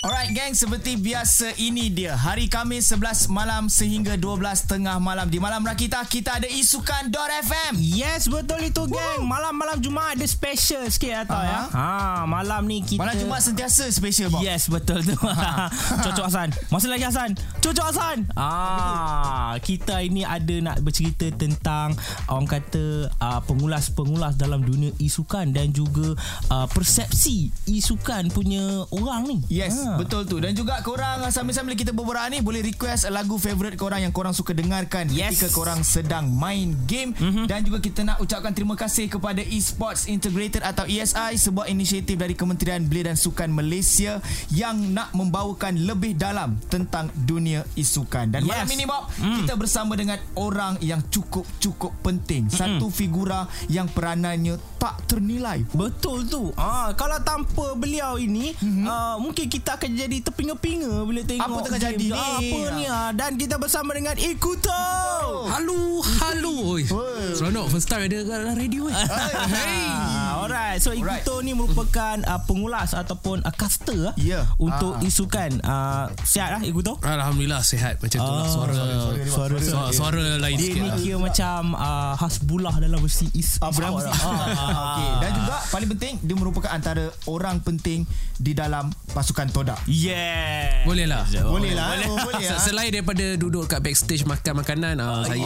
Alright gang, seperti biasa ini dia. Hari Khamis 11 malam sehingga 12 tengah malam. Di Malam Rakita kita ada isukan .fm Yes betul itu gang Malam-malam Jumaat ada special sikit atau ya. Ha, Malam ni kita Malam Jumaat sentiasa special Bob. Yes betul tu. Cocok Hasan. Masih lagi Hasan? Cocok Hasan? Ah, Kita ini ada nak bercerita tentang Orang kata uh, Pengulas-pengulas dalam dunia isukan Dan juga uh, persepsi isukan punya orang ni. Yes, Ah. Betul tu Dan juga korang sambil-sambil kita berborak ni Boleh request lagu favourite korang Yang korang suka dengarkan Yes. Ketika korang sedang main game mm-hmm. Dan juga kita nak ucapkan terima kasih Kepada Esports Integrated atau ESI Sebuah inisiatif dari Kementerian Belia dan Sukan Malaysia Yang nak membawakan lebih dalam Tentang dunia isukan Dan Yes. malam ini Bob mm. Kita bersama dengan orang yang cukup-cukup penting Satu figura yang peranannya tak ternilai Betul tu. Ah kalau tanpa beliau ini mm-hmm. uh, mungkin kita akan jadi terpinga-pinga bila tengok Apa tengah jadi ni? Apa ni ah dan kita bersama dengan Ikuto. Halo, halo. Oi. Seronok first time ada dalam radio ni. Hey. Ah, alright. So Alright. Ikuto ni merupakan uh, pengulas ataupun uh, caster ah, Ya. untuk Ah. isukan. Uh, sihat lah Ikuto? Alhamdulillah sihat macam tu lah suara. suara, Suara, suara lain Dia sikit ni lah. kira macam uh, Hasbullah dalam versi is. Ah, lah. Ah. Okey, dan juga paling penting dia merupakan antara orang penting di dalam pasukan Todak. Yeah. Boleh lah. Boleh lah, boleh, lah. Selain daripada duduk kat backstage makan makanan ah, saya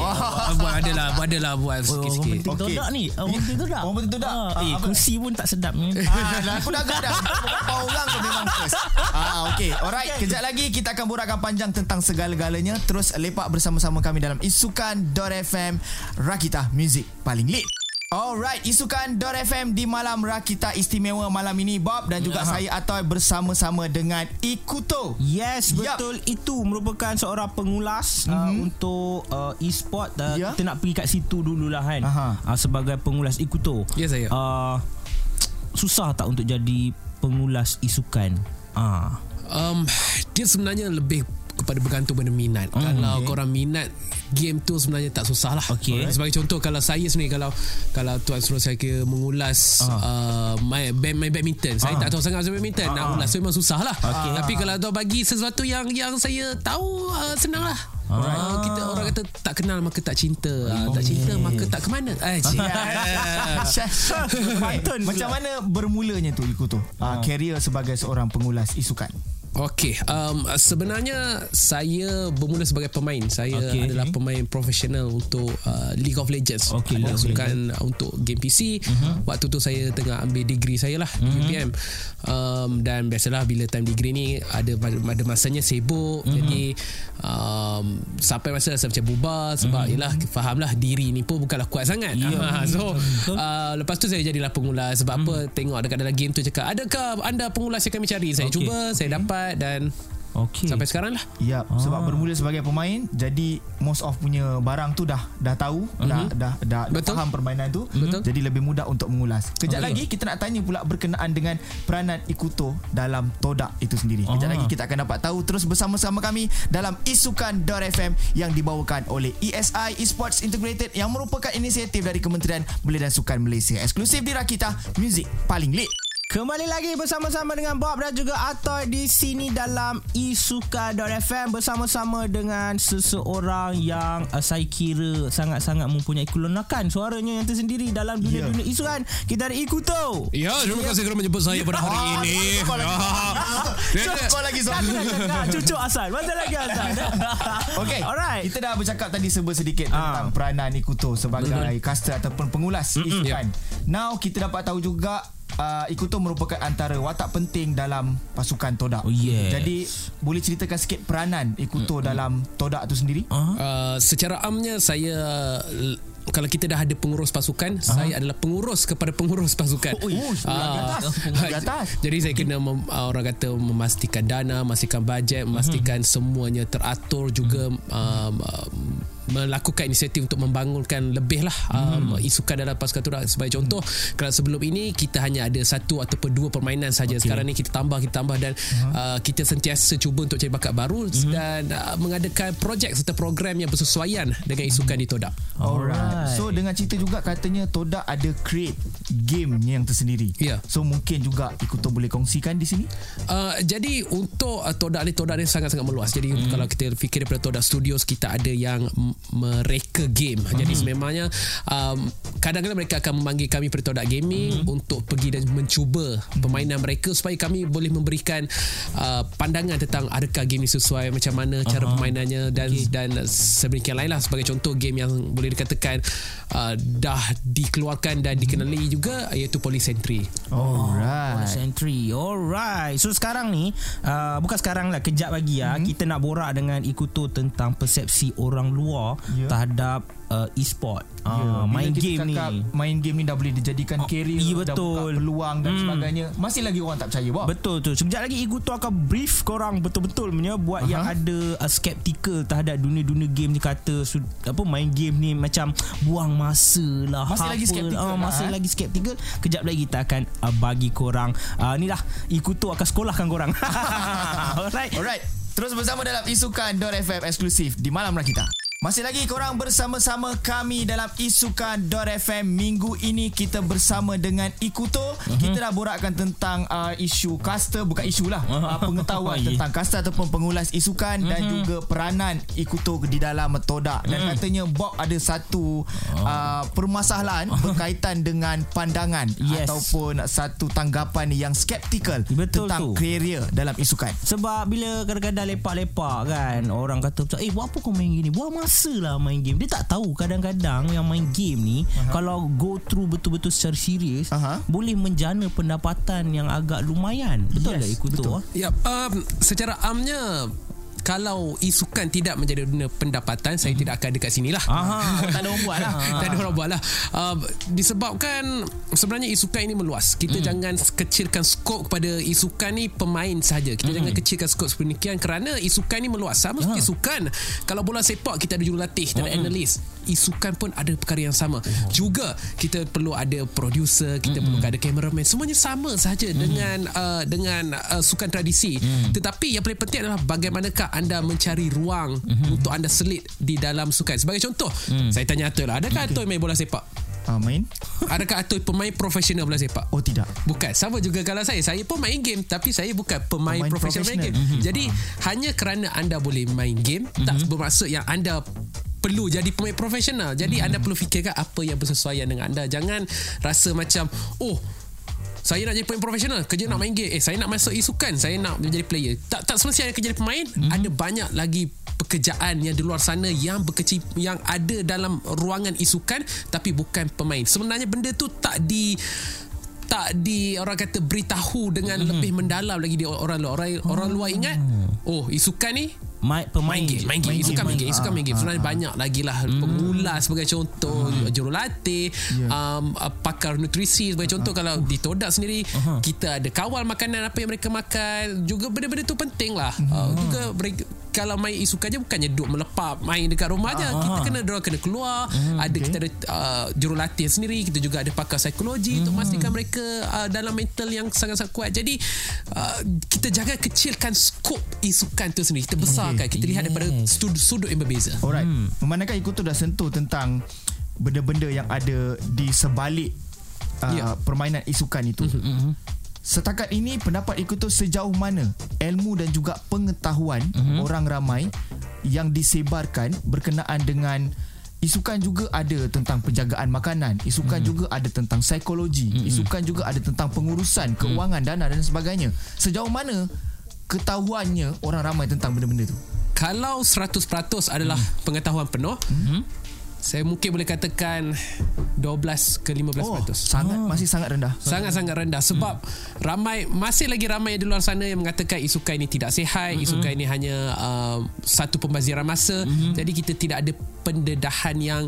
buat adalah buat adalah buat Oh, orang sikit-sikit. penting todak ni Orang penting todak Orang penting todak. ah, Ah, Eh kursi pun tak sedap ni Ah, aku dah agak dah. Berapa orang tu memang first. Ah, okey. Alright, kejap lagi kita akan borakkan panjang tentang segala-galanya. Terus lepak bersama-sama kami dalam isukan.fm Rakita Music paling lit. Alright, isukan .fm di malam Rakita istimewa malam ini Bob dan juga saya Atoy bersama-sama dengan Ikuto. Yes betul Itu merupakan seorang pengulas mm-hmm. uh, Untuk uh, e-sport uh, Ya. Kita nak pergi kat situ dululah kan Aha. uh, Sebagai pengulas Ikuto Ya, saya. uh, Susah tak untuk jadi pengulas isukan Ah, Um, dia sebenarnya lebih kepada bergantung pada minat. Hmm, kalau okay. korang minat game tu sebenarnya tak susah lah. Okay. Sebagai contoh kalau saya sendiri kalau kalau tuan suruh saya kira mengulas uh, main, main, main badminton. Saya tak tahu sangat pasal badminton. Nak ulas so memang susah lah. Okay. Tapi kalau tuan bagi sesuatu yang yang saya tahu uh, senang lah. Uh, kita orang kata tak kenal maka tak cinta. Uh, tak cinta maka tak ke mana. Eh, Macam mana bermulanya tu Ikuto? Uh, career sebagai seorang pengulas isukan. Okey, um, sebenarnya saya bermula sebagai pemain. Saya okay. adalah pemain profesional untuk uh, League of Legends. Okey, League of Bukan untuk game PC. Uh-huh. Waktu tu saya tengah ambil degree saya lah uh-huh. UPM. Um, dan biasalah bila time degree ni ada ada masanya sibuk. Uh-huh. Jadi um, sampai masa saya macam bubar sebab uh-huh. yalah fahamlah diri ni pun bukanlah kuat sangat. Ya, Yeah. so betul. uh, lepas tu saya jadilah pengulas sebab apa tengok dekat dalam game tu cakap adakah anda pengulas yang kami cari. Saya Okey. cuba, saya dapat dan Okay sampai sekarang lah. Ya, ah. sebab bermula sebagai pemain, jadi most of punya barang tu dah dah tahu, uh-huh. dah dah dah, dah Betul. faham permainan tu. Betul. Jadi lebih mudah untuk mengulas. Kejap Okey. lagi kita nak tanya pula berkenaan dengan peranan Ikuto dalam Todak itu sendiri. Kejap Ah. lagi kita akan dapat tahu terus bersama-sama kami dalam isukan.fm yang dibawakan oleh ESI Esports Integrated yang merupakan inisiatif dari Kementerian Belia dan Sukan Malaysia. Eksklusif di Rakita, Music paling lit. Kembali lagi bersama-sama dengan Bob dan juga Atoy di sini dalam isuka.fm bersama-sama dengan seseorang yang uh, saya kira sangat-sangat mempunyai kelunakan suaranya yang tersendiri dalam dunia-dunia isukan. Kita ada Ikuto. Ya, terima kasih kerana menjemput saya pada hari ini. Kau lagi. Ya. Dah cakap cucuk asal. Masa lagi asal. Okey. Alright. Kita dah bercakap tadi serba sedikit Ah. tentang peranan Ikuto sebagai caster ataupun pengulas isukan. Now kita dapat tahu juga uh, Ikuto merupakan antara watak penting dalam pasukan Todak. Oh, yes. Jadi boleh ceritakan sikit peranan Ikuto dalam Todak tu sendiri? Uh, secara amnya saya kalau kita dah ada pengurus pasukan, uh-huh. saya adalah pengurus kepada pengurus pasukan. Oh, oh, di atas. Atas. Jadi saya kena mem, uh, orang kata memastikan dana, memastikan bajet, memastikan semuanya teratur juga um, um, melakukan inisiatif untuk membangunkan lebih lah um, isukan dalam pasukan turak sebagai contoh kalau sebelum ini kita hanya ada satu ataupun dua permainan saja Okey. sekarang ni kita tambah kita tambah dan uh, kita sentiasa cuba untuk cari bakat baru dan uh, mengadakan projek serta program yang bersesuaian dengan isukan di Todak Alright. So dengan cerita juga katanya Todak ada create game yang tersendiri. Ya. So mungkin juga Ikuto boleh kongsikan di sini. Uh, jadi untuk uh, Todak ni Todak ni sangat-sangat meluas. Jadi hmm. kalau kita fikir daripada Todak Studios kita ada yang mereka game. Hmm. Jadi sememangnya um, kadang-kadang mereka akan memanggil kami daripada Todak Gaming hmm. untuk pergi dan mencuba permainan mereka supaya kami boleh memberikan uh, pandangan tentang adakah game ni sesuai macam mana cara permainannya dan okay. dan sedemikian lain lah sebagai contoh game yang boleh dikatakan uh, dah dikeluarkan dan dikenali juga iaitu Polycentric. Alright. Century Alright So sekarang ni uh, Bukan sekarang lah Kejap lagi ya mm-hmm. Kita nak borak dengan Ikuto Tentang persepsi orang luar Ya. Terhadap uh, e-sport uh, bila Main game ni cakap Main game ni dah boleh dijadikan Oh, career iya, Dah betul. buka peluang dan Hmm. sebagainya Masih lagi orang tak percaya Bob Betul tu Sekejap lagi Ikuto akan brief korang Betul-betul punya Buat Aha. yang ada uh, Skeptical terhadap dunia-dunia game ni Kata sud- apa Main game ni Macam Buang masa lah Masih lagi skeptical ah, lah, Masih eh? lagi skeptical Kejap lagi kita akan uh, Bagi korang uh, Ni lah Ikuto akan sekolahkan korang Alright Alright Terus bersama dalam Isukan .fm eksklusif di Malam Rakita. Masih lagi korang bersama-sama kami dalam Isukan .fm Minggu ini kita bersama dengan Ikuto uh-huh. Kita dah borakkan tentang uh, isu kasta Bukan isu lah uh, Pengetahuan Ya. tentang kasta ataupun pengulas isukan uh-huh. Dan juga peranan Ikuto di dalam Todak Dan uh-huh. katanya Bob ada satu uh, permasalahan Berkaitan dengan pandangan Yes. Ataupun satu tanggapan yang skeptikal Betul Tentang tu. career dalam isukan Sebab bila kadang-kadang lepak-lepak kan Orang kata Eh buat apa kau main gini Buang masa lah main game Dia tak tahu kadang-kadang Yang main game ni uh-huh. Kalau go through betul-betul secara serius Aha. Boleh menjana pendapatan Yang agak lumayan Betul Yes, tak Ikuto? betul. Ya, um, secara amnya kalau isukan tidak menjadi dunia pendapatan saya tidak akan dekat sini lah. Aha, tak ada orang buat lah. Tak ada orang buat lah. Uh, disebabkan sebenarnya isukan ini meluas. Kita Hmm. jangan kecilkan skop kepada isukan ni pemain saja kita Hmm. jangan kecilkan skop sedemikian kerana isukan ni meluas. Sama seperti Ha. isukan. Kalau bola sepak kita ada jurulatih kita ada Hmm. analis. Isukan pun ada perkara yang sama. Juga kita perlu ada producer kita Hmm. perlu ada cameraman semuanya sama saja dengan uh, dengan uh, sukan tradisi. Hmm. tetapi yang paling penting adalah bagaimanakah anda mencari ruang Hmm. untuk anda selit di dalam sukan. Sebagai contoh saya tanya Atul lah adakah Atul main bola sepak? Uh, Main. Adakah Atul pemain profesional bola sepak? Oh tidak. Bukan. Sama juga kalau saya. Saya pun main game Tapi saya bukan pemain, Pemain profesional main game. profesional. Jadi hanya kerana anda boleh main game Tak bermaksud yang anda perlu jadi pemain profesional. Jadi anda perlu fikirkan Apa yang bersesuaian dengan anda. Jangan rasa macam Oh saya nak jadi pemain profesional kerja nak main game. Eh saya nak masuk isukan saya nak menjadi player. Tak tak semestinya kerja jadi pemain. Mm-hmm. ada banyak lagi pekerjaan yang di luar sana yang berkecil yang ada dalam ruangan isukan tapi bukan pemain. Sebenarnya benda tu tak di tak di orang kata beritahu dengan mm-hmm. lebih mendalam lagi di orang luar. Orang, orang luar ingat oh isukan ni? Main, Pemain. Main game main game. Isukan game, main game isukan main game. Sebenarnya banyak lagi lah. Pengulas sebagai contoh jurulatih Ya. um, uh, pakar nutrisi sebagai contoh. Kalau di Todak sendiri kita ada kawal makanan apa yang mereka makan. Juga benda-benda tu penting lah. Uh, juga mereka, kalau main isukan je bukannya duduk melepap main dekat rumah je. Kita kena dorang kena keluar. Ada kita ada uh, jurulatih sendiri. Kita juga ada pakar psikologi untuk memastikan mereka uh, dalam mental yang sangat-sangat kuat. Jadi uh, kita jangan kecilkan skop isukan tu sendiri. Kita besarkan. Kita lihat daripada Yes. sudut, sudut yang berbeza. Alright. Hmm. Memandangkan Ikuto dah sentuh tentang Benda-benda yang ada Di sebalik uh, Ya. Permainan isukan itu. Mhm. Setakat ini Pendapat Ikuto sejauh mana Ilmu dan juga pengetahuan Mhm. Orang ramai Yang disebarkan Berkenaan dengan Isukan juga ada tentang penjagaan makanan Isukan Mhm. juga ada tentang psikologi Isukan juga ada tentang pengurusan Keuangan, dana dan sebagainya. Sejauh mana Ketahuannya Orang ramai tentang benda-benda tu? Kalau 100% adalah pengetahuan penuh saya mungkin boleh katakan 12 ke 15% Oh, sangat masih sangat rendah. Sangat-sangat rendah sebab ramai masih lagi ramai di luar sana yang mengatakan isukan ini tidak sihat, isukan ini hanya uh, satu pembaziran masa. Jadi kita tidak ada pendedahan yang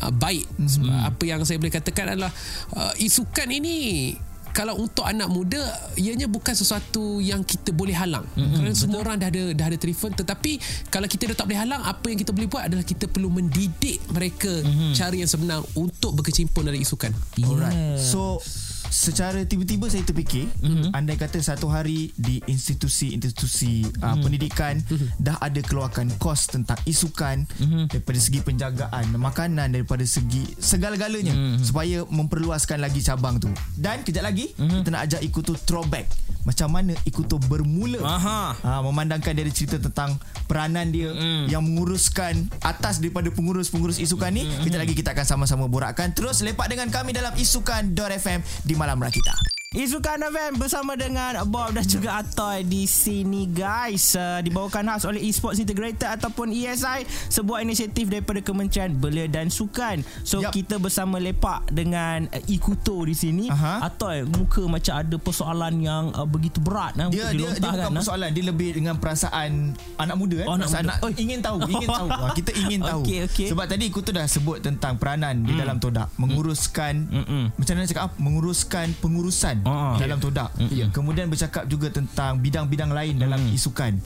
uh, baik. Sebab apa yang saya boleh katakan adalah uh, isukan ini kalau untuk anak muda ianya bukan sesuatu yang kita boleh halang mm-hmm. kerana Betul. semua orang dah ada dah ada telefon tetapi kalau kita dah tak boleh halang apa yang kita boleh buat adalah kita perlu mendidik mereka mm-hmm. cara yang sebenar untuk berkecimpung dalam isukan Alright. So secara tiba-tiba saya terfikir mm-hmm. andai kata satu hari di institusi-institusi mm-hmm. uh, pendidikan mm-hmm. dah ada keluarkan kos tentang isukan mm-hmm. daripada segi penjagaan makanan daripada segi segala-galanya mm-hmm. supaya memperluaskan lagi cabang tu dan kejap lagi mm-hmm. kita nak ajak Ikutu throwback macam mana Ikutu bermula Aha. Uh, memandangkan dia ada cerita tentang peranan dia mm. yang menguruskan atas daripada pengurus-pengurus isukan ni mm-hmm. kita lagi kita akan sama-sama borakkan terus lepak dengan kami dalam isukan .fm di malam Rakita. Isukan FM bersama dengan Bob dan juga Atoy di sini guys uh, dibawakan khas oleh Esports Integrated ataupun ESI sebuah inisiatif daripada Kementerian Belia dan Sukan so yep. kita bersama lepak dengan uh, Ikuto di sini uh-huh. Atoy muka macam ada persoalan yang uh, begitu berat uh, dia, dia, dia bukan persoalan dia lebih dengan perasaan anak muda eh? oh, perasaan anak muda. Anak, ingin tahu ingin tahu kita ingin tahu okay, okay. sebab tadi Ikuto dah sebut tentang peranan di mm. dalam Todak menguruskan mm. macam mana cakap menguruskan pengurusan uh-huh. dalam todak. Uh-huh. Kemudian bercakap juga tentang bidang-bidang lain dalam isukan.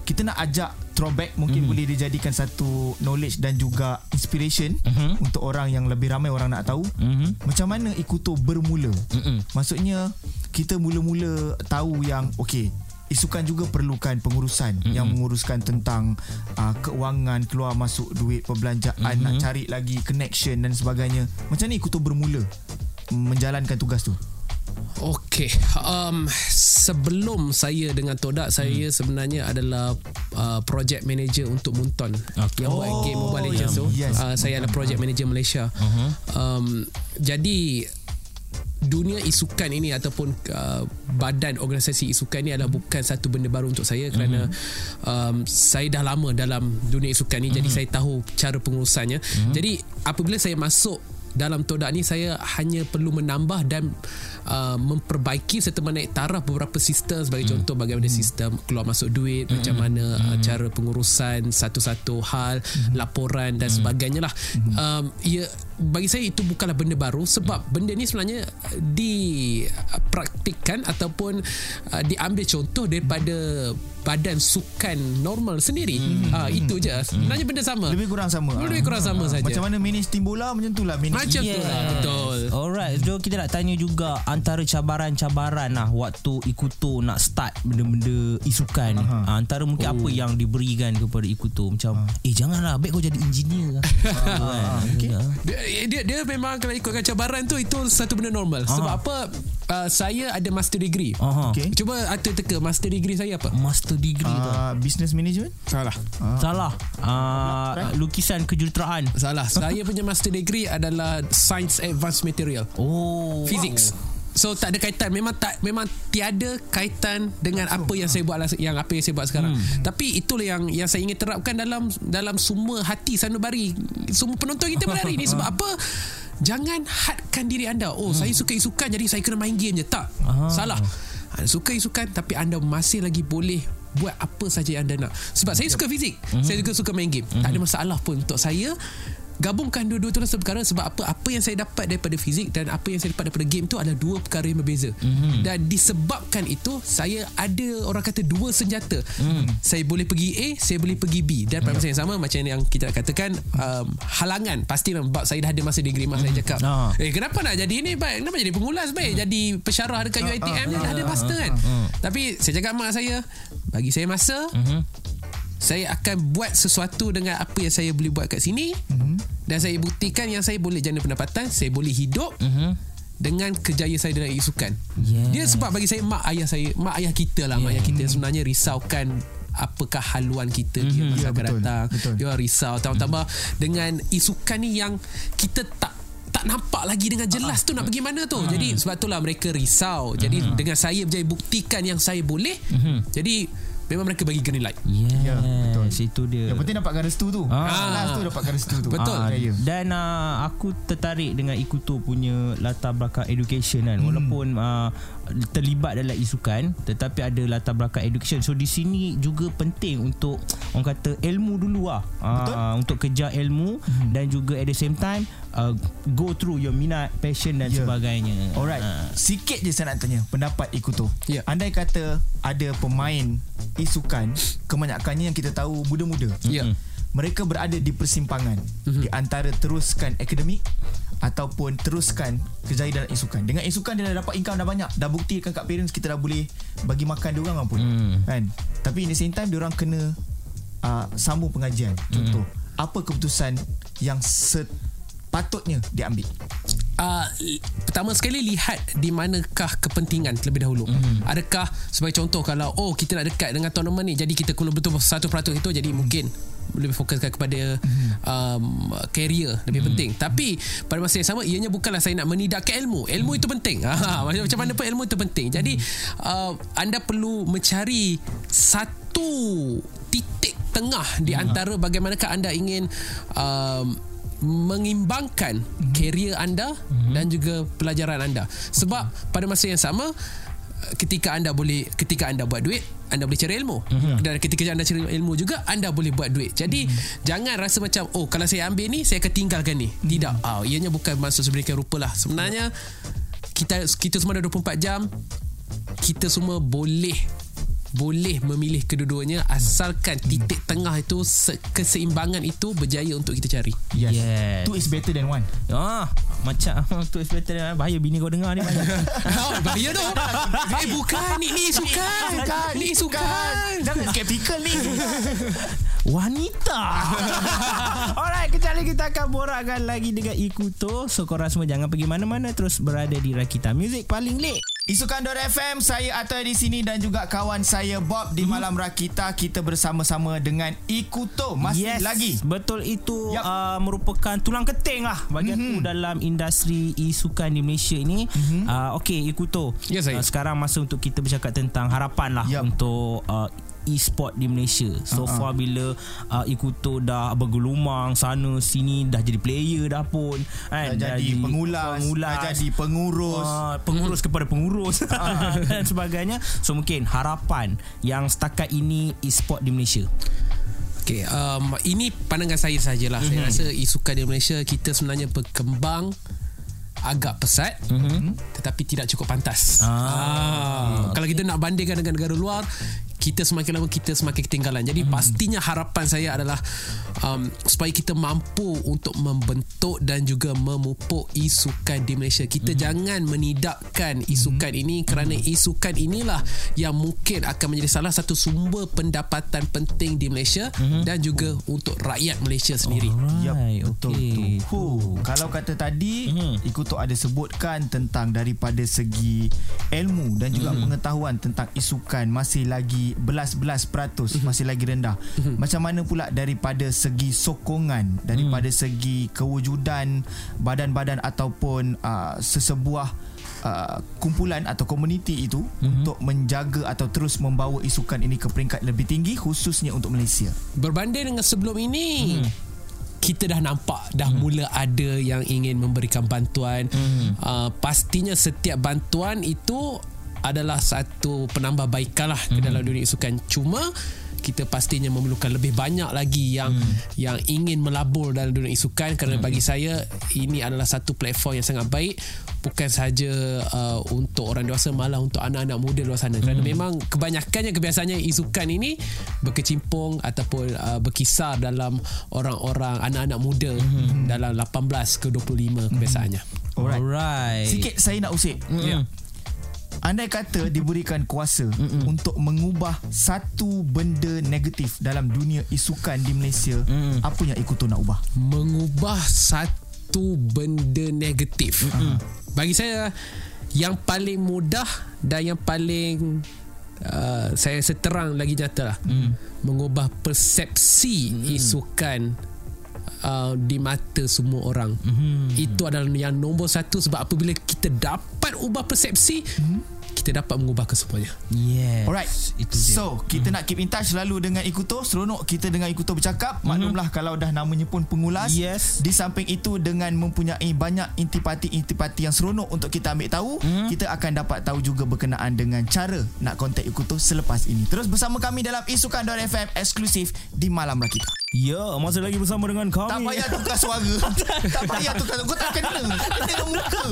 Kita nak ajak throwback mungkin uh-huh. boleh dijadikan satu knowledge dan juga inspiration uh-huh. untuk orang yang lebih ramai orang nak tahu uh-huh. macam mana Ikuto bermula. Uh-huh. Maksudnya kita mula-mula tahu yang okey Isukan juga perlukan pengurusan mm-hmm. yang menguruskan tentang uh, keuangan, keluar masuk duit, perbelanjaan, mm-hmm. nak cari lagi connection dan sebagainya. Macam ni Ikuto bermula menjalankan tugas tu? Okey, um, sebelum saya dengan Todak, saya hmm. sebenarnya adalah uh, project manager untuk Munton okay. yang oh, buat game Mobile Legends tu. Yes. Uh, saya adalah project manager Malaysia. Uh-huh. Um, jadi dunia isukan ini ataupun uh, badan organisasi isukan ini adalah bukan satu benda baru untuk saya kerana mm-hmm. um, saya dah lama dalam dunia isukan ini mm-hmm. jadi saya tahu cara pengurusannya. Mm-hmm. Jadi apabila saya masuk dalam todak ni saya hanya perlu menambah dan uh, memperbaiki serta menaik taraf beberapa sistem sebagai hmm. contoh bagaimana hmm. sistem keluar masuk duit hmm. macam mana uh, hmm. uh, cara pengurusan satu-satu hal hmm. laporan dan hmm. sebagainya lah hmm. um, ya bagi saya itu bukanlah benda baru sebab hmm. benda ni sebenarnya dipraktikkan ataupun uh, diambil contoh daripada badan sukan normal sendiri. Hmm. Ha, itu je. Sebenarnya benda sama. Lebih kurang sama. Lebih kurang sama ha. saja. Macam mana minus tim bola macam itulah minus. Macam yes. itulah betul. Alright, so kita nak tanya juga antara cabaran-cabaran lah waktu Ikuto nak start benda-benda isukan. Ha, antara mungkin oh. apa yang diberikan kepada Ikuto macam ha. eh janganlah baik kau jadi engineer. ha. okay. dia, dia dia memang kalau ikutkan cabaran tu itu satu benda normal. Ha. Sebab apa? Uh, saya ada master degree. Aha. Okay. Cuba atur teka master degree saya apa? Master degree uh, tu. Business management? Salah. Uh. Salah. Uh, lukisan kejuruteraan. Salah. saya punya master degree adalah science advanced material. Oh. Physics. Wow. So tak ada kaitan memang tak memang tiada kaitan dengan Langsung. apa yang saya buat lah, yang apa yang saya buat sekarang. Hmm. Tapi itulah yang yang saya ingin terapkan dalam dalam semua hati sanubari semua penonton kita pada hari ini sebab apa? Jangan hadkan diri anda. Oh, hmm. saya suka isukan jadi saya kena main game je. Tak. Aha. Salah. Anda suka isukan tapi anda masih lagi boleh buat apa saja yang anda nak. Sebab saya suka fizik. Hmm. Saya juga suka main game. Hmm. Tak ada masalah pun untuk saya gabungkan dua-dua tu perkara sebab apa apa yang saya dapat daripada fizik dan apa yang saya dapat daripada game tu adalah dua perkara yang berbeza mm-hmm. dan disebabkan itu saya ada orang kata dua senjata mm. saya boleh pergi A saya boleh pergi B dan pada masa yang sama macam yang kita katakan um, halangan pasti sebab saya dah ada masa degree masa mm. saya cakap oh. eh kenapa nak jadi ni baik kenapa jadi pengulas baik mm. jadi pesyarah dekat UiTM uh, uh, dah ada master kan uh, uh. tapi saya cakap mak saya bagi saya masa mm-hmm saya akan buat sesuatu dengan apa yang saya boleh buat kat sini mm-hmm. Dan saya buktikan yang saya boleh jana pendapatan saya boleh hidup mm-hmm. dengan kejaya saya dalam isukan yeah. dia sebab bagi saya mak ayah saya mak ayah kita lah yeah. mak ayah kita sebenarnya risaukan apakah haluan kita mm-hmm. di masa yeah, akan betul, datang betul. dia risau tambah-tambah mm-hmm. dengan isukan ni yang kita tak tak nampak lagi dengan jelas uh, tu nak pergi mana tu. Uh, jadi sebab itulah mereka risau. Jadi uh, dengan saya berjaya buktikan yang saya boleh. Uh, jadi Memang mereka bagi green light. Yeah, yeah, betul. Situ dia. Yang penting dapatkan restu tu ah. Last tu dapatkan restu tu. Betul. Ah, Dan uh, aku tertarik dengan Ikuto punya Latar belakang education kan. Hmm. Walaupun uh, terlibat dalam isukan tetapi ada latar belakang education. So di sini juga penting untuk orang kata ilmu dulu lah. Betul. Uh, untuk kejar ilmu hmm. dan juga at the same time uh, go through your minat, passion dan yeah. sebagainya. Alright, Ah. sikit je saya nak tanya pendapat Ikuto. Ya. Andai kata ada pemain isukan, kebanyakannya yang kita tahu muda-muda. Ya. Mereka berada di persimpangan Mhm. di antara teruskan akademik ataupun teruskan kejayaan dalam isukan. Dengan isukan dia dah dapat income dah banyak, dah buktikan kat parents kita dah boleh bagi makan dia orang pun. Hmm. Kan? Tapi in the same time dia orang kena uh, sambung pengajian. Contoh, apa keputusan yang sepatutnya diambil? uh, pertama sekali lihat di manakah kepentingan terlebih dahulu. Mm. Adakah sebagai contoh kalau oh kita nak dekat dengan tournament ni jadi kita kena betul 1% itu jadi mungkin lebih fokuskan kepada um, career lebih penting. Tapi pada masa yang sama ianya bukanlah saya nak menidakkan ilmu. Ilmu itu penting. Ha, macam macam mana pun ilmu itu penting. Jadi uh, anda perlu mencari satu titik tengah di antara bagaimanakah anda ingin um, mengimbangkan mm-hmm. career anda mm-hmm. dan juga pelajaran anda. Sebab pada masa yang sama ketika anda boleh ketika anda buat duit anda boleh cari ilmu mm-hmm. dan ketika anda cari ilmu juga anda boleh buat duit jadi mm-hmm. jangan rasa macam oh kalau saya ambil ni saya akan tinggalkan ni mm-hmm. tidak ah ianya bukan maksud sedemikian rupa lah sebenarnya kita kita semua ada 24 jam kita semua boleh boleh memilih kedua-duanya asalkan titik tengah itu se- keseimbangan itu berjaya untuk kita cari Yes. Yes. Two is better than one. Ah, macam tu better than bahaya bini kau dengar ni banyak. Oh, bahaya tu. Eh bukan ni ni sukan. Ni sukan. Jangan skeptical ni. Wanita Alright Kejap lagi kita akan borakkan lagi Dengan Ikuto So korang semua jangan pergi mana-mana Terus berada di Rakita Music paling late Isukan Dora FM Saya Atta di sini Dan juga kawan saya Bob Di Malam Rakita Kita bersama-sama dengan Ikuto Masih lagi Betul itu yep. uh, merupakan tulang keting lah bagi mm-hmm. aku dalam industri e-sukan di Malaysia ini. Mm-hmm. Uh, okay, Ikuto. Ya, saya. Uh, sekarang masa untuk kita bercakap tentang harapan lah Yup. untuk uh, e-sport di Malaysia. So uh-huh. far bila uh, Ikuto dah bergelumang sana sini dah jadi player dah pun kan Dah jadi pengulas, pengulas Dah jadi pengurus Uh, pengurus kepada pengurus dan sebagainya so mungkin harapan yang setakat ini e-sport di Malaysia Okay, um, ini pandangan saya sajalah. Mm-hmm. Saya rasa isukan di Malaysia kita sebenarnya berkembang agak pesat mm-hmm. tetapi tidak cukup pantas. Ah, Ah, kalau kita nak bandingkan dengan negara luar, kita semakin lama kita semakin ketinggalan. Jadi hmm. pastinya harapan saya adalah um, supaya kita mampu untuk membentuk dan juga memupuk isukan di Malaysia. Kita hmm. jangan menidakkan isukan hmm. ini kerana isukan inilah yang mungkin akan menjadi salah satu sumber pendapatan penting di Malaysia hmm. dan juga untuk rakyat Malaysia sendiri. Yep, Alright, betul okay. tu. Huh, kalau kata tadi Mhm. mm. Ikuto ada sebutkan tentang daripada segi ilmu dan juga mm. pengetahuan tentang isukan masih lagi belas-belas peratus mm. masih lagi rendah. Mm. Macam mana pula daripada segi sokongan, daripada mm. segi kewujudan badan-badan ataupun uh, sesebuah uh, kumpulan atau komuniti itu mm-hmm. untuk menjaga atau terus membawa isukan ini ke peringkat lebih tinggi khususnya untuk Malaysia. Berbanding dengan sebelum ini hmm. kita dah nampak dah hmm. mula ada yang ingin memberikan bantuan hmm. uh, pastinya setiap bantuan itu adalah satu penambahbaikan lah hmm. ke dalam dunia sukan cuma kita pastinya memerlukan lebih banyak lagi yang hmm. yang ingin melabur dalam dunia isukan kerana hmm. bagi saya ini adalah satu platform yang sangat baik bukan sahaja uh, untuk orang dewasa malah untuk anak-anak muda luar sana kerana hmm. memang kebanyakannya kebiasaannya isukan ini berkecimpung ataupun uh, berkisar dalam orang-orang anak-anak muda hmm. dalam 18 ke 25 kebiasaannya Alright. Alright. Sikit saya nak usik. Ya. Andai kata diberikan kuasa Mm-mm. untuk mengubah satu benda negatif dalam dunia isukan di Malaysia, Mm-mm. apa yang Ikuto nak ubah? mengubah satu benda negatif. Mm-hmm. Bagi saya yang paling mudah dan yang paling uh, saya seterang lagi nyata lah mm. mengubah persepsi mm. isukan uh, di mata semua orang. Mm. Itu adalah yang nombor satu sebab apabila kita dapat ubah persepsi mm. kita dapat mengubah kesemuanya. Yes. Alright Itu dia. So kita nak keep in touch Selalu dengan Ikuto Seronok kita dengan Ikuto bercakap Maklumlah kalau dah namanya pun pengulas Yes. Di samping itu Dengan mempunyai banyak intipati-intipati Yang seronok untuk kita ambil tahu Kita akan dapat tahu juga Berkenaan dengan cara Nak kontak Ikuto selepas ini Terus bersama kami dalam Isukan.fm Eksklusif di Malam Rakita Ya, masih lagi bersama dengan kami. Tak payah tukar suara Tak payah tukar Kau tak kena Kau tengok muka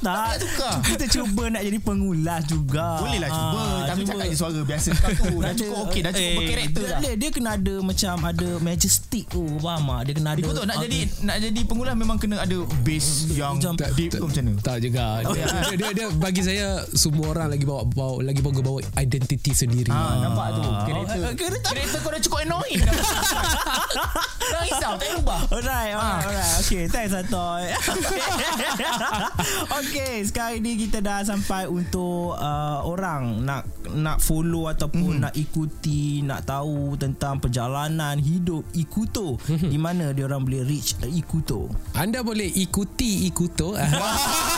tak, payah tukar. Kita cuba nak jadi pengulas juga. Boleh lah cuba Ah, Tapi cuba. cakap je suara biasa kau tu Dah cukup okey Dah cukup eh, berkarakter dia, dah dia, dia kena ada macam ada majestic tu faham tak dia kena ada Ikut tu nak Ah, jadi nak jadi pengulas memang kena ada bass yang Macam- deep tu macam mana? Tak juga. Dia, dia, dia, dia, bagi saya semua orang lagi bawa bawa lagi bawa bawa identiti sendiri. Ha, nampak tu. Oh, Kereta. eh, kereta. Kereta kau dah cukup annoying dah. Dah risau, tak payah ubah. Alright, alright, alright. Okay, thanks Atoy. okay, sekarang ni kita dah sampai untuk uh, orang nak nak follow ataupun nak ikuti, nak tahu tentang perjalanan hidup Ikuto. Di mana dia orang boleh reach Ikuto. Anda boleh ikuti Ikuto.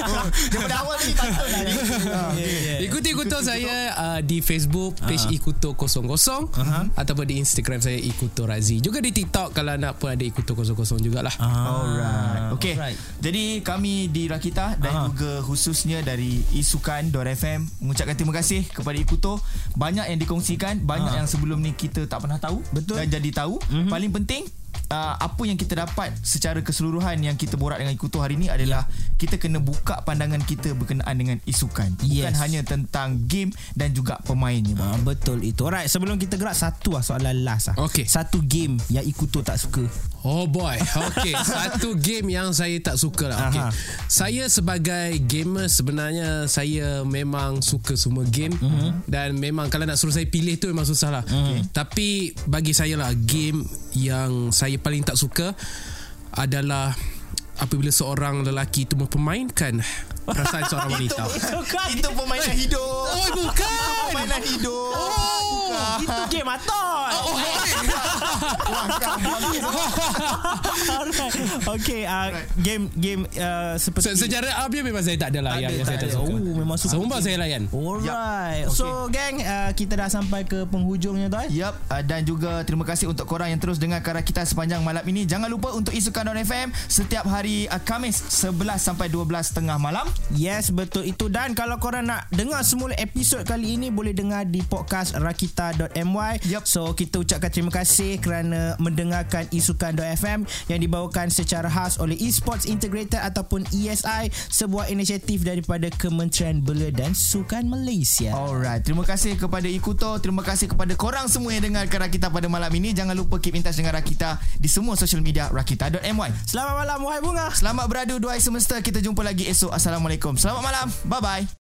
daripada awal ni ni. Ikuti Ikuto saya uh, di Facebook page Ikuto 00 ataupun di Instagram saya Ikuto Razi. Juga di TikTok kalau nak pun ada Ikuto 00 jugalah. Alright. Okay. Alright. Jadi kami di Rakita dan Aha. juga khususnya dari Isukan FM mengucapkan terima kasih kepada Ikuto. Banyak yang dikongsikan, banyak Aha. yang sebelum ni kita tak pernah tahu Betul. dan jadi tahu. Mm-hmm. Paling penting Uh, apa yang kita dapat secara keseluruhan yang kita borak dengan Ikuto hari ni adalah kita kena buka pandangan kita berkenaan dengan isukan bukan Yes. hanya tentang game dan juga pemainnya. Ah, betul itu. Alright, sebelum kita gerak satu lah soalan last lah. Okey. Satu game yang Ikuto tak suka. Oh boy Okay Satu game yang saya tak suka lah okay. Aha. Saya sebagai gamer Sebenarnya Saya memang suka semua game uh-huh. Dan memang Kalau nak suruh saya pilih tu Memang susah lah okay. Tapi Bagi saya lah Game Yang saya paling tak suka Adalah Apabila seorang lelaki itu Mempermainkan Perasaan seorang wanita Itu permainan hidup. Oh bukan Permainan hidup. Oh Itu game Atoy. Oh, kau habis. Okay, uh, game game uh, seperti Se- Sejarah Abia memang saya tak ada lah Tak Yang, ada, yang saya tak tak suka Oh, memang suka. Sumpah saya layan Alright. Yap. So, gang, uh, kita dah sampai ke penghujungnya tu. Yap uh, dan juga terima kasih untuk korang yang terus dengarkan kita sepanjang malam ini. Jangan lupa untuk isukan Don FM setiap hari uh, Kamis 11 sampai 12 tengah malam. Yes, betul itu. Dan kalau korang nak dengar semula episod kali ini, boleh dengar di podcast rakita.my. Yep. So, kita ucapkan terima kasih kerana mendengarkan isukan.fm yang dibawakan secara khas oleh Esports Integrated ataupun ESI, sebuah inisiatif daripada Kementerian Belia dan Sukan Malaysia. Alright, terima kasih kepada Ikuto, terima kasih kepada korang semua yang dengarkan Rakita pada malam ini. Jangan lupa keep in touch dengan Rakita di semua social media rakita.my. Selamat malam, wahai bunga. Selamat beradu duai semesta. Kita jumpa lagi esok. Assalamualaikum. Selamat malam. Bye bye.